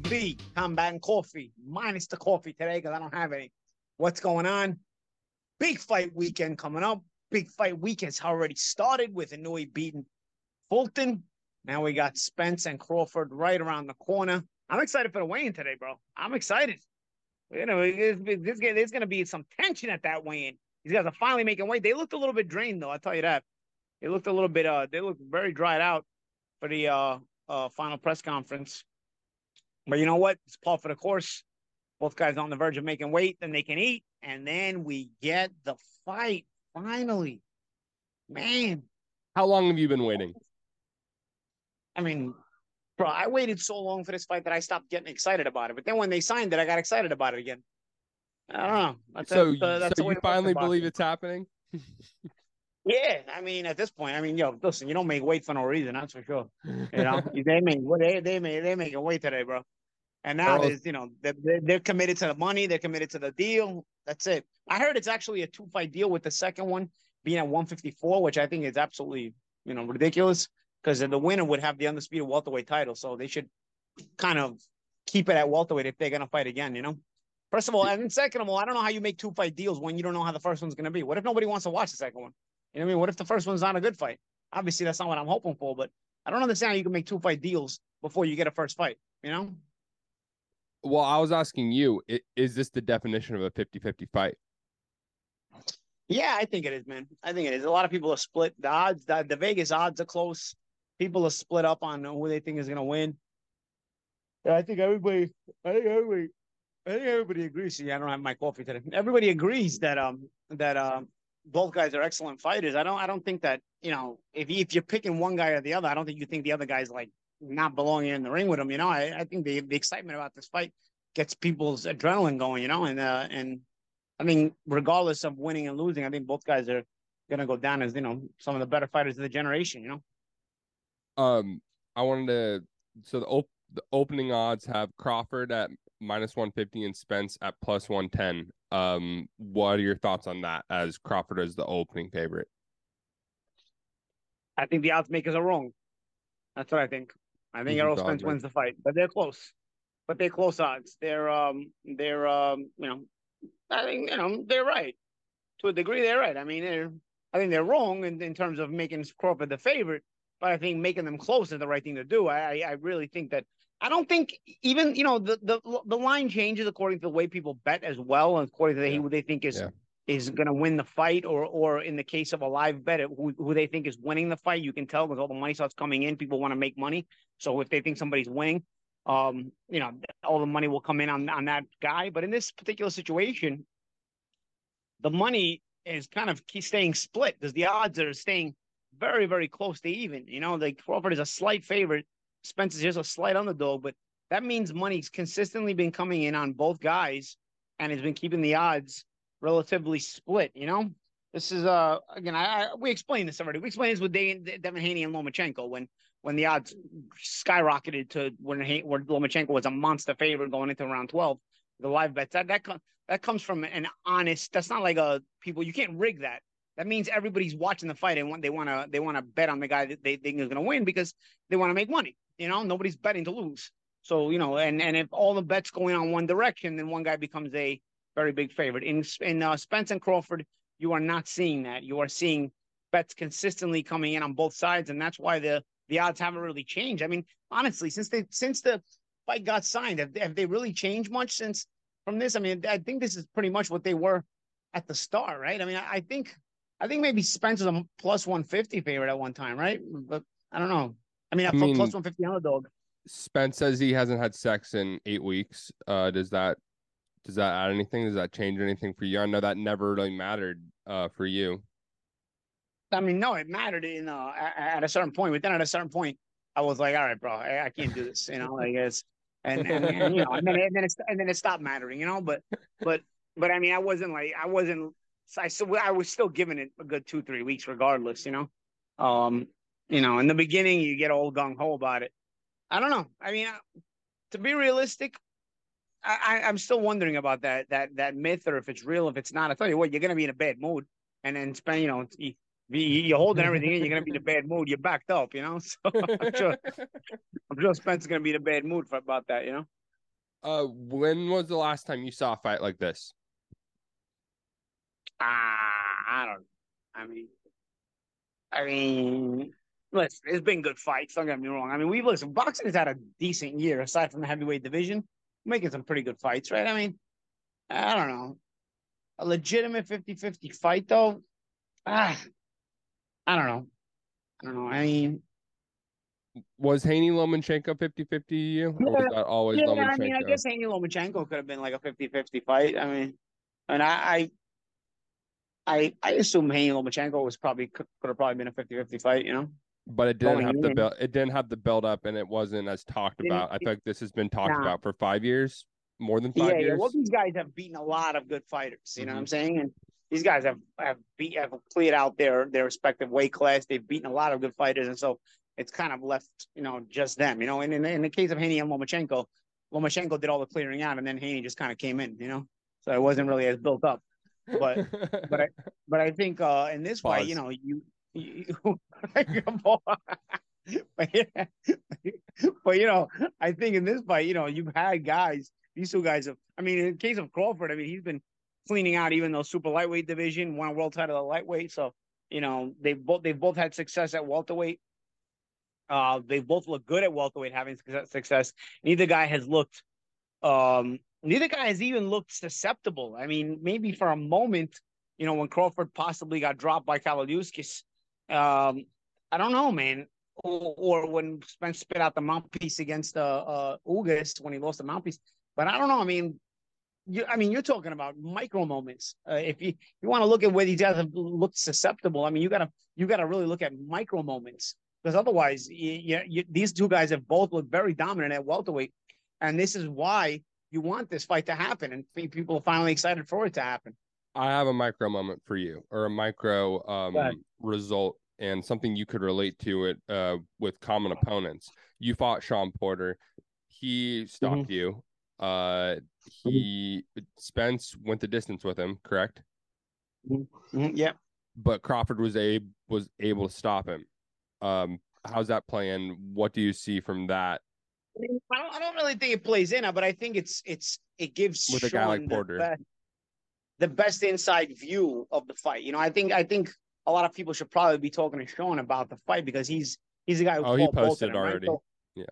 TV, combat and coffee, minus the coffee today because I don't have any. What's going on? Big fight weekend coming up. Big fight weekend's already started with Inoue beating Fulton. Now we got Spence and Crawford right around the corner. I'm excited for the weigh-in today, bro. I'm excited. You know, this, this, there's going to be some tension at that weigh-in. These guys are finally making weight. They looked a little bit drained, though. I'll tell you that. They looked a little bit. Uh, they looked very dried out for the uh, uh final press conference. But you know what? It's par for the course. Both guys on the verge of making weight, then they can eat, and then we get the fight finally. Man, how long have you been waiting? I mean, bro, I waited so long for this fight that I stopped getting excited about it. But then when they signed it, I got excited about it again. I don't know. That's so, a, that's so you finally believe it's happening? yeah, I mean, at this point, I mean, yo, listen, you don't make weight for no reason, that's for sure. You know, they make well, they they make they make a weight today, bro. And now oh. there's, you know, they're, they're committed to the money, they're committed to the deal. That's it. I heard it's actually a two fight deal with the second one being at 154, which I think is absolutely, you know, ridiculous because the winner would have the undisputed welterweight title. So they should kind of keep it at welterweight if they're going to fight again, you know? First of all, and second of all, I don't know how you make two fight deals when you don't know how the first one's going to be. What if nobody wants to watch the second one? You know what I mean? What if the first one's not a good fight? Obviously, that's not what I'm hoping for, but I don't understand how you can make two fight deals before you get a first fight, you know? Well, I was asking you, is this the definition of a 50 50 fight? Yeah, I think it is, man. I think it is. A lot of people are split. The odds, the, the Vegas odds are close. People are split up on who they think is going to win. Yeah, I think everybody, I think everybody, I think everybody agrees. See, I don't have my coffee today. Everybody agrees that um that um both guys are excellent fighters. I don't I don't think that you know if if you're picking one guy or the other, I don't think you think the other guy's like not belonging in the ring with him. You know, I, I think the the excitement about this fight gets people's adrenaline going. You know, and uh, and I mean, regardless of winning and losing, I think both guys are gonna go down as you know some of the better fighters of the generation. You know. Um, I wanted to so the op- the opening odds have Crawford at minus one fifty and Spence at plus one ten. Um, what are your thoughts on that? As Crawford is the opening favorite. I think the odds makers are wrong. That's what I think. I think Errol Spence wins the fight, but they're close. But they're close odds. They're um they're um you know I think you know they're right to a degree. They're right. I mean they're I think they're wrong in, in terms of making Crawford the favorite, but I think making them close is the right thing to do. I I really think that I don't think even you know the the the line changes according to the way people bet as well, and according to the, yeah. who they think is yeah is going to win the fight, or or in the case of a live bet, who, who they think is winning the fight, you can tell because all the money starts coming in. People want to make money, so if they think somebody's winning, um, you know, all the money will come in on on that guy. But in this particular situation, the money is kind of staying split because the odds are staying very very close to even. You know, like Crawford is a slight favorite, Spence is just a slight underdog, but that means money's consistently been coming in on both guys and has been keeping the odds relatively split. You know, this is uh again, I, I we explained this already. We explained this with Devin Haney and Lomachenko when when the odds skyrocketed to when when Lomachenko was a monster favorite going into round twelve. The live bets that that that comes from an honest. That's not like a people. You can't rig that. That means everybody's watching the fight and they want to they want to bet on the guy that they think is going to win because they want to make money. You know, nobody's betting to lose. So you know, and and if all the bets going on one direction, then one guy becomes a very big favorite. In in uh, Spence and Crawford, you are not seeing that. You are seeing bets consistently coming in on both sides, and that's why the the odds haven't really changed. I mean, honestly, since they since the fight got signed, have, have they really changed much since from this? I mean, I think this is pretty much what they were at the start, right? I mean, I, I think I think maybe Spence was a plus one fifty favorite at one time, right? But I don't know. I mean, I mean plus one fifty underdog. Spence says he hasn't had sex in eight weeks. Uh, does that does that add anything? Does that change anything for you? I know that never really mattered uh, for you. I mean, no, it mattered You know, at, a certain point. But then at a certain point, I was like, all right, bro, I, I can't do this. You know, like it's and, and, and you know, and then and then it and then it stopped mattering. You know, but but but I mean, I wasn't like I wasn't. I I was still giving it a good two three weeks regardless. You know, um, you know, in the beginning you get all gung ho about it. I don't know. I mean, to be realistic, I, I'm still wondering about that that that myth or if it's real, if it's not. I tell you what, you're gonna be in a bad mood, and then spend you know you're holding everything in. You're gonna be in a bad mood. You're backed up, you know. So I'm sure I'm sure Spencer's gonna be in a bad mood for about that, you know. Uh, when was the last time you saw a fight like this? Ah, I don't. I mean, I mean, listen, it's been good fights. Don't get me wrong. I mean, we've listen. Boxing has had a decent year aside from the heavyweight division, making some pretty good fights, right? I mean, I don't know, a legitimate 50-50 fight though. Ah, I don't know. I don't know. I mean, was Haney Lomachenko 50-50 you? Or was that always yeah, Lomachenko? I mean, I guess Haney Lomachenko could have been like a 50-50 fight. I mean, and I, I I I assume Haney Lomachenko was probably could, could have probably been a 50-50 fight, you know. But it didn't Going have the build. It didn't have the build up, and it wasn't as talked Didn't- about. I feel like this has been talked Nah. about for five years, more than five Yeah, yeah. years. Well, these guys have beaten a lot of good fighters. You know what I'm Mhm. saying? And these guys have have beat have cleared out their their respective weight class. They've beaten a lot of good fighters, and so it's kind of left you know just them. You know, and in, in the case of Haney and Lomachenko, Lomachenko did all the clearing out, and then Haney just kind of came in. You know, so it wasn't really as built up. but- but I- But I think uh in this fight, Pause. you know, you. you but, yeah, but you know, I think in this fight, you know, you've had guys. These two guys have. I mean, in the case of Crawford, I mean, he's been cleaning out even though super lightweight division, won a world title at lightweight. So you know, they both they've both had success at welterweight. Uh, they both look good at welterweight, having success-. Neither guy has looked. Um, neither guy has even looked susceptible. I mean, maybe for a moment, you know, when Crawford possibly got dropped by Kavaliauskas, um, I don't know, man. Or, or when Spence spit out the mouthpiece against uh, uh Ugas when he lost the mouthpiece. But I don't know. I mean, you, I mean, you're talking about micro moments. Uh, if you you want to look at where these guys have looked susceptible, I mean, you gotta you gotta really look at micro moments because otherwise, you, you, you, these two guys have both looked very dominant at welterweight, and this is why you want this fight to happen, and people are finally excited for it to happen. I have a micro moment for you, or a micro um, result, and something you could relate to it uh, with common opponents. You fought Sean Porter. He stopped Mm-hmm. you. Uh, he Spence went the distance with him, correct? Mhm, Yeah. But Crawford was a was able to stop him. Um, how's that playing? What do you see from that I don't, I don't really think it plays in, but I think it's it's it gives With a guy like Sean Porter. the best, the best inside view of the fight. You know, I think I think a lot of people should probably be talking to Sean about the fight because he's he's the guy who Oh, he fought both of posted right? already. So- Yeah.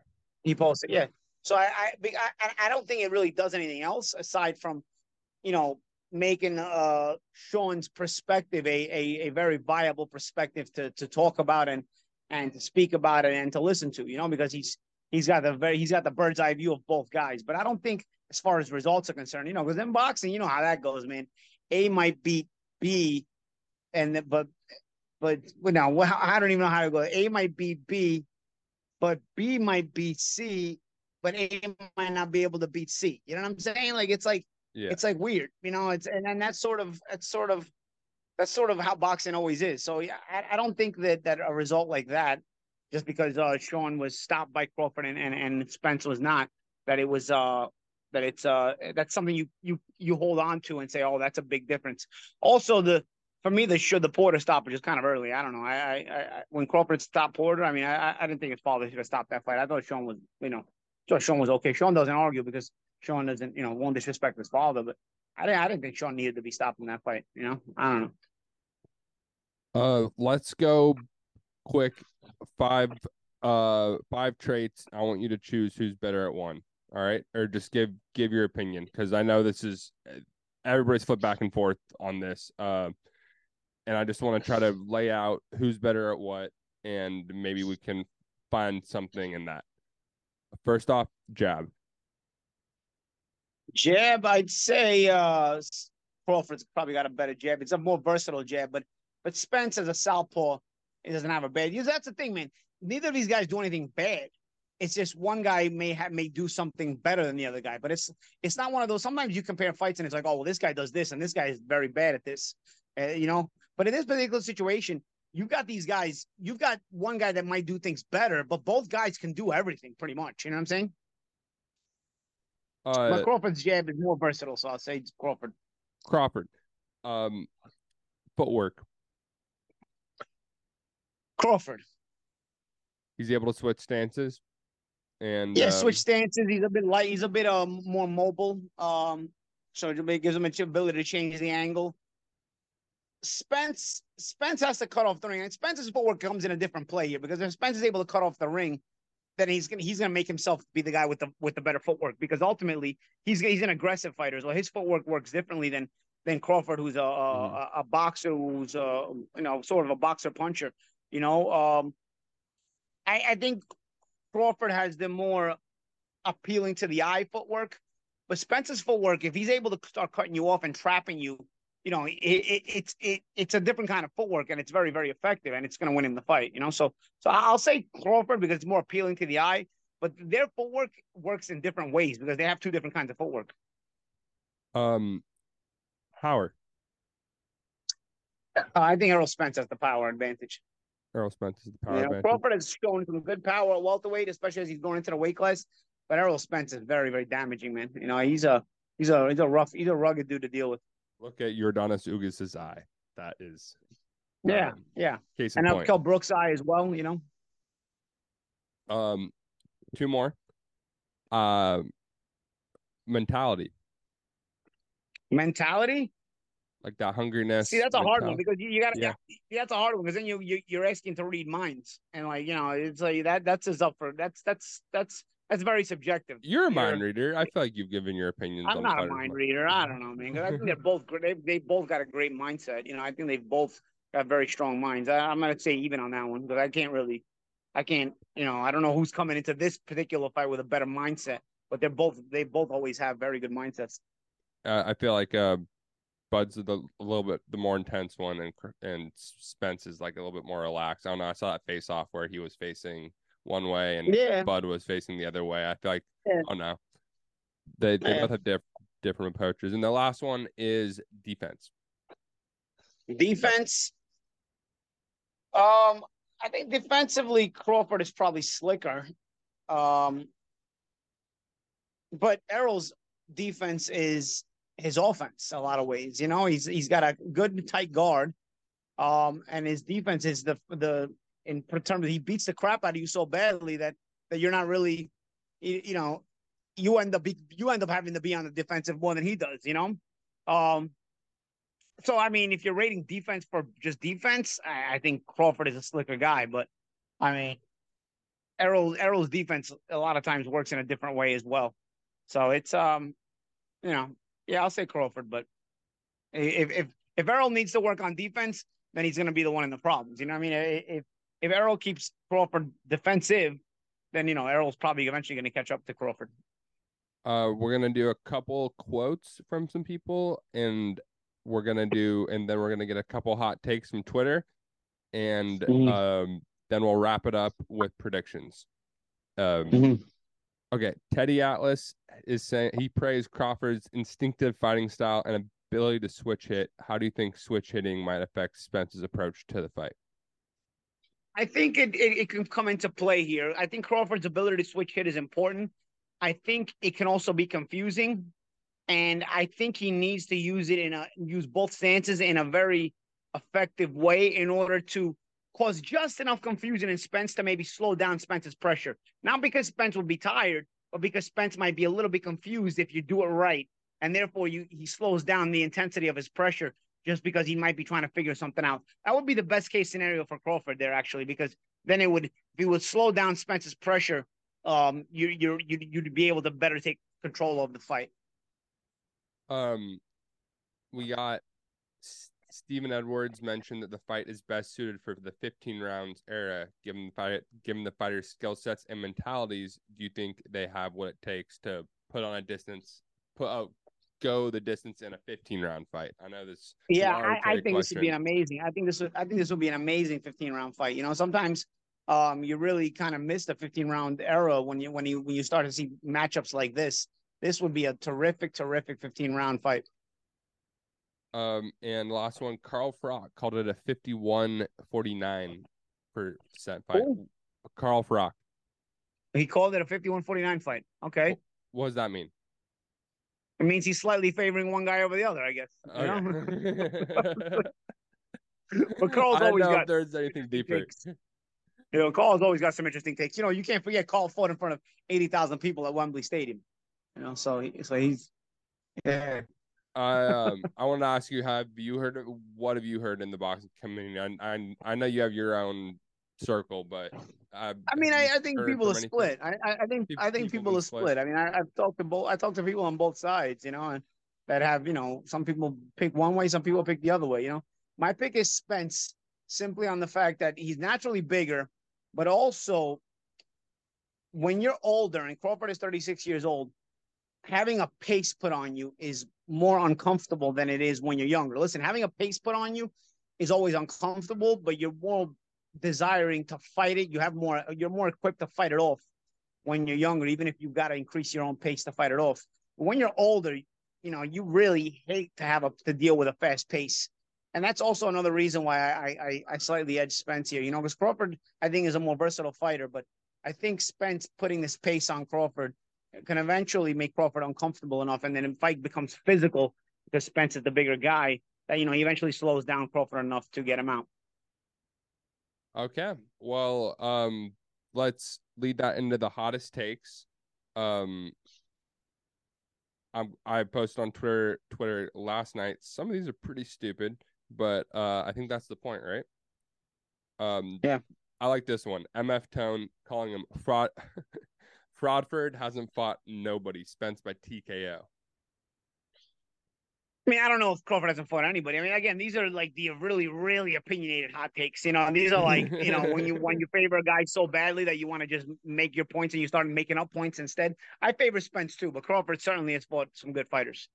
he posted. Yeah. So I I, I I don't think it really does anything else aside from, you know, making uh Sean's perspective a a, a very viable perspective to to talk about and and to speak about it and to listen to. You know, because he's he's got the very he's got the bird's eye view of both guys. But I don't think as far as results are concerned, you know, because in boxing, you know how that goes, man. A might beat B, and but but now well, I don't even know how to go. A might beat B, but B might beat C, but A might not be able to beat C. You know what I'm saying? Like it's like Yeah. it's like weird, you know. It's and and that's sort of that's sort of that's sort of how boxing always is. So yeah, I, I don't think that that a result like that, just because uh Sean was stopped by Crawford and and, and Spence was not, that it was uh that it's uh that's something you you you hold on to and say, oh, that's a big difference. Also, the for me, the should the Porter stoppage is kind of early. I don't know. I, I, I when Crawford stopped Porter, I mean, I, I- I didn't think his father should have stopped that fight. I thought Sean was, you know, thought Sean was okay. Sean doesn't argue because Sean doesn't, you know, won't disrespect his father, but I didn't, I didn't think Sean needed to be stopped in that fight. You know, I don't know. Uh, let's go quick. Five, uh, five traits. I want you to choose who's better at one. All right, or just give give your opinion because I know this is everybody's flip back and forth on this. Uh, and I just want to try to lay out who's better at what, and maybe we can find something in that. First off, jab. Jab, I'd say uh Crawford's probably got a better jab. It's a more versatile jab, but but Spence as a southpaw, he doesn't have a bad. Because that's the thing, man. Neither of these guys do anything bad. It's just one guy may have may do something better than the other guy, but it's it's not one of those. Sometimes you compare fights and it's like, oh well, this guy does this and this guy is very bad at this, uh, you know. But in this particular situation, you've got these guys. You've got one guy that might do things better, but both guys can do everything pretty much. You know what I'm saying? Uh, but Crawford's jab is more versatile, so I'll say Crawford. Crawford. Um, footwork. Crawford. He's able to switch stances And yeah, um, switch stances. He's a bit light. He's a bit um more mobile. Um, so it gives him a ability to change the angle. Spence Spence has to cut off the ring, and Spence's footwork comes in a different play here because if Spence is able to cut off the ring, then he's gonna he's gonna make himself be the guy with the with the better footwork because ultimately he's he's an aggressive fighter. So his footwork works differently than than Crawford, who's a mm-hmm. a, a, boxer, who's a you know sort of a boxer puncher. You know, um, I I think Crawford has the more appealing to the eye footwork, but Spence's footwork, if he's able to start cutting you off and trapping you, you know, it, it, it's it, it's a different kind of footwork, and it's very very effective, and it's going to win him the fight. You know, so so I'll say Crawford because it's more appealing to the eye, but their footwork works in different ways because they have two different kinds of footwork. Um, power. Uh, I think Errol Spence has the power advantage. Errol Spence is the power you know, advantage. Crawford has shown some good power at welterweight, especially as he's going into the weight class. But Errol Spence is very, very damaging, man. You know, he's a he's a he's a rough, he's a rugged dude to deal with. Look at Yordenis Ugas's eye. That is, yeah, um, yeah. Case and I'll Kell Brook's eye as well. You know. Um, two more. Uh, mentality. Mentality. Like that hungriness. See, that's a hard one because you, you got to. Yeah. yeah. that's a hard one because then you, you you're asking to read minds and like you know it's like that that's just up for that's that's that's that's very subjective. You're a mind reader. I feel like you've given your opinions. I'm not a mind reader. I don't know, man. I think they're both they they both got a great mindset. You know, I think they've both got very strong minds. I, am gonna say even on that one because I can't really, I can't. You know, I don't know who's coming into this particular fight with a better mindset, but they're both they both always have very good mindsets. Uh, I feel like uh, Bud's the a little bit the more intense one, and and Spence is like a little bit more relaxed. I don't know. I saw that face off where he was facing one way and yeah. Bud was facing the other way. I feel like yeah. oh no, they they yeah. both have diff- different approaches. And the last one is defense. Defense. Um, I think defensively Crawford is probably slicker. Um, but Errol's defense is his offense a lot of ways. You know, he's he's got a good tight guard. Um, and his defense is the the in terms of he beats the crap out of you so badly that that you're not really, you, you know, you end up be, you end up having to be on the defensive more than he does. You know, um. So I mean, if you're rating defense for just defense, I, I think Crawford is a slicker guy. But I mean, Errol Errol's defense a lot of times works in a different way as well. So it's um, you know, yeah, I'll say Crawford, but if if if Errol needs to work on defense, then he's going to be the one in the problems. You know, what I mean, if if Errol keeps Crawford defensive, then you know Errol's probably eventually going to catch up to Crawford. Uh, we're gonna do a couple quotes from some people, and we're gonna do, and then we're gonna get a couple hot takes from Twitter, and mm-hmm. um, then we'll wrap it up with predictions. Um, mm-hmm. Okay, Teddy Atlas is saying he praised Crawford's instinctive fighting style and ability to switch hit. How do you think switch hitting might affect Spence's approach to the fight? I think it, it, it, can come into play here. I think Crawford's ability to switch hit is important. I think it can also be confusing. And I think he needs to use it in a use both stances in a very effective way in order to cause just enough confusion in Spence to maybe slow down Spence's pressure. Not because Spence will be tired, but because Spence might be a little bit confused if you do it right. And therefore you he slows down the intensity of his pressure just because he might be trying to figure something out. That would be the best case scenario for Crawford there, actually, because then it would if he would slow down Spence's pressure, um, you you you you'd be able to better take control of the fight. Um, we got Stephen Edwards mentioned that the fight is best suited for the 15 rounds era, given the fight, given the fighter's skill sets and mentalities. Do you think they have what it takes to put on a distance, put out go the distance in a 15 round fight? I know this. Yeah, I, I, think question. this would be an amazing. I think this would, I think this would be an amazing 15 round fight. You know, sometimes um you really kind of miss the 15 round era when you when you when you start to see matchups like this. This would be a terrific, terrific 15 round fight. Um, and last one, Carl Froch called it a 51 49 percent fight. Ooh. Carl Froch. He called it a 51 49 fight. Okay. What does that mean? It means he's slightly favoring one guy over the other, I guess. Okay. but Carl's I always got. If there's anything deeper. You know, Carl's always got some interesting takes. You know, you can't forget Carl fought in front of eighty thousand people at Wembley Stadium. You know, so so he's yeah. I um I want to ask you: Have you heard? What have you heard in the boxing community? I I, I know you have your own circle, but uh, I mean, I, I think people are split. I, I think people, I think people, people are split. split. I mean, I, have talked to both. I talked to people on both sides. You know, and that have you know some people pick one way, some people pick the other way. You know, my pick is Spence simply on the fact that he's naturally bigger, but also when you're older and Crawford is 36 years old, having a pace put on you is more uncomfortable than it is when you're younger. Listen, having a pace put on you is always uncomfortable, but you're more desiring to fight it. You have more, you're more equipped to fight it off when you're younger, even if you've got to increase your own pace to fight it off. When you're older, you know, you really hate to have a, to deal with a fast pace. And that's also another reason why I, I, I slightly edge Spence here, you know, because Crawford, I think, is a more versatile fighter, but I think Spence putting this pace on Crawford can eventually make Crawford uncomfortable enough, and then the fight becomes physical because Spence is the bigger guy. That you know he eventually slows down Crawford enough to get him out. Okay, well, um, let's lead that into the hottest takes. Um, I I posted on Twitter Twitter last night. Some of these are pretty stupid, but uh, I think that's the point, right? Um, yeah. I like this one. MF Tone calling him fraud Fraudford hasn't fought nobody. Spence by TKO. I mean, I don't know if Crawford hasn't fought anybody. I mean, again, these are like the really, really opinionated hot takes. You know, and these are like, you know, when you when you favor a guy so badly that you want to just make your points and you start making up points instead. I favor Spence too, but Crawford certainly has fought some good fighters.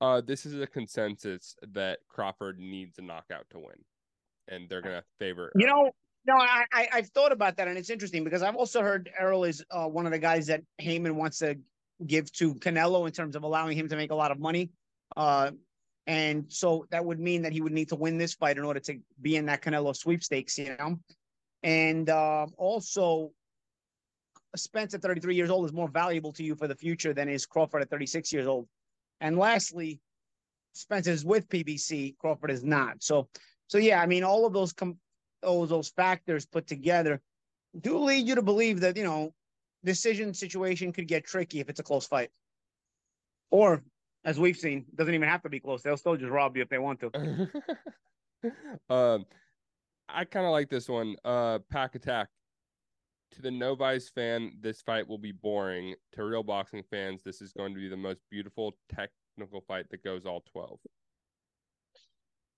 Uh, this is a consensus that Crawford needs a knockout to win, and they're gonna favor. You know, no, I, I have thought about that, and it's interesting because I've also heard Errol is uh, one of the guys that Haymon wants to give to Canelo in terms of allowing him to make a lot of money. Uh, and so that would mean that he would need to win this fight in order to be in that Canelo sweepstakes, you know. And uh, also, Spence at 33 years old is more valuable to you for the future than is Crawford at 36 years old. And lastly, Spence is with PBC, Crawford is not. So, so yeah, I mean, all of those com- those those factors put together do lead you to believe that you know decision situation could get tricky if it's a close fight. Or, as we've seen, doesn't even have to be close. They'll still just rob you if they want to. um, I kind of like this one. Uh, Pack Attack. To the Novice fan, this fight will be boring. To real boxing fans, this is going to be the most beautiful technical fight that goes all 12.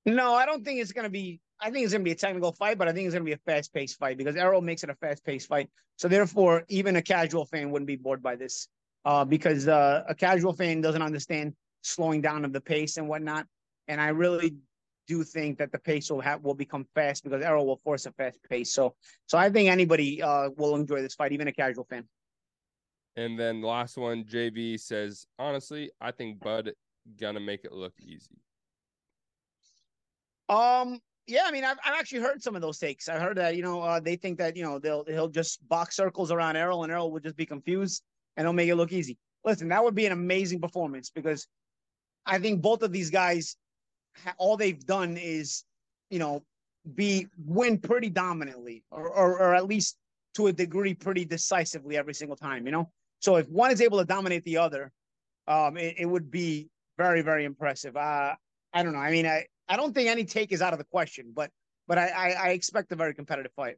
No, I don't think it's going to be I think it's going to be a technical fight, but I think it's going to be a fast paced fight because Errol makes it a fast paced fight. So therefore, even a casual fan wouldn't be bored by this uh, because uh, a casual fan doesn't understand slowing down of the pace and whatnot. And I really do think that the pace will have will become fast because Errol will force a fast pace. So so I think anybody uh, will enjoy this fight, even a casual fan. And then the last one, JV says, honestly, I think Bud gonna make it look easy. Um, yeah, I mean, I've, I've actually heard some of those takes. I heard that you know uh, they think that you know they'll he'll just box circles around Errol and Errol would just be confused and he'll make it look easy. Listen, that would be an amazing performance because I think both of these guys, all they've done is you know be win pretty dominantly or, or or at least to a degree pretty decisively every single time. You know, so if one is able to dominate the other, um, it, it would be very very impressive. Uh, I don't know. I mean, I I don't think any take is out of the question, but but I, I, I expect a very competitive fight.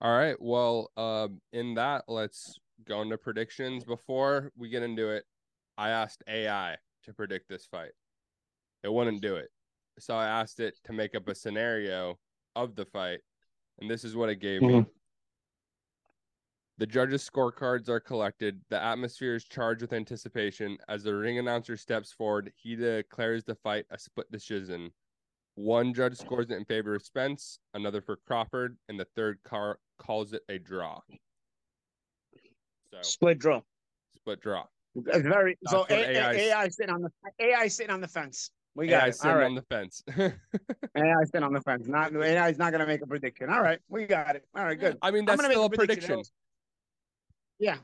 All right. Well, um, in that, let's go into predictions. Before we get into it, I asked AI to predict this fight. It wouldn't do it. So I asked it to make up a scenario of the fight, and this is what it gave mm-hmm. me. The judges' scorecards are collected. The atmosphere is charged with anticipation. As the ring announcer steps forward, he declares the fight a split decision. One judge scores it in favor of Spence, another for Crawford, and the third car calls it a draw. So split draw. Split draw. Very That's so. A, AI, AI sitting on the AI sitting on the fence. We got AI it. sitting right. on the fence. AI sitting on the fence. Not AI is not going to make a prediction. All right, we got it. All right, good. I mean, that's still a prediction. prediction. Yeah.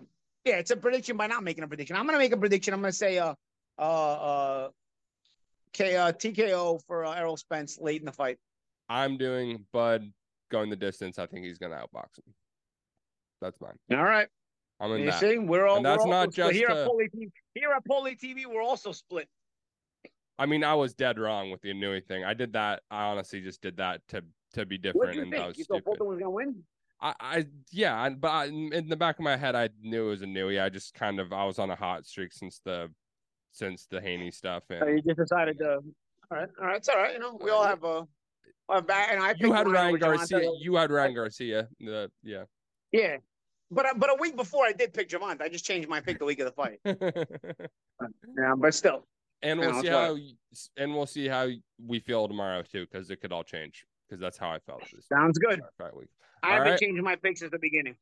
Yeah, it's a prediction by not making a prediction. I'm gonna make a prediction. I'm gonna say uh uh uh K uh TKO for uh, Errol Spence late in the fight. I'm doing Bud going the distance, I think he's gonna outbox him. That's mine. All right. I'm in You that. see, we're all And that's we're not just, here at Paulie TV. Here at Paulie TV, we're also split. I mean, I was dead wrong with the Inoue thing. I did that. I honestly just did that to to be different, you and that was You stupid. Fulton was gonna win? I, I yeah, but I, in the back of my head, I knew it was a. I just kind of I was on a hot streak since the since the Haney stuff, and So you just decided to. All right, all right, it's all right. You know, we all have a. Uh, back, and I you had Ryan. Garcia. You had Ryan Garcia. The yeah. Yeah, but uh, but a week before I did pick Gervonta. I just changed my pick the week of the fight. Yeah, but still, and we'll see how and we'll see how we feel tomorrow too, because it could all change. Because that's how I felt this sounds good. fight week. I've All been right. changing my picks since the beginning.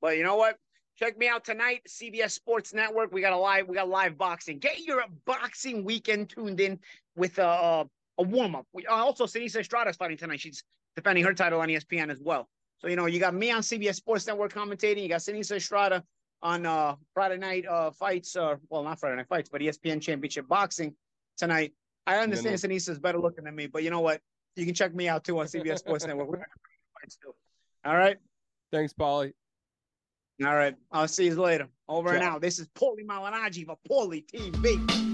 But you know what? Check me out tonight, CBS Sports Network. We got a live, we got live boxing. Get your boxing weekend tuned in with a a, warm up. We uh, also Seniesa Estrada's fighting tonight. She's defending her title on ESPN as well. So you know you got me on CBS Sports Network commentating. You got Seniesa Estrada on uh, Friday night uh, fights. Uh, well, not Friday night fights, but ESPN Championship Boxing tonight. I understand Seniesa's better looking than me, but you know what? You can check me out too on CBS Sports Network. We're gonna fights too. All right. Thanks, Paulie. All right. I'll see you later. Over and out. This is Paulie Malignaggi for Paulie TV.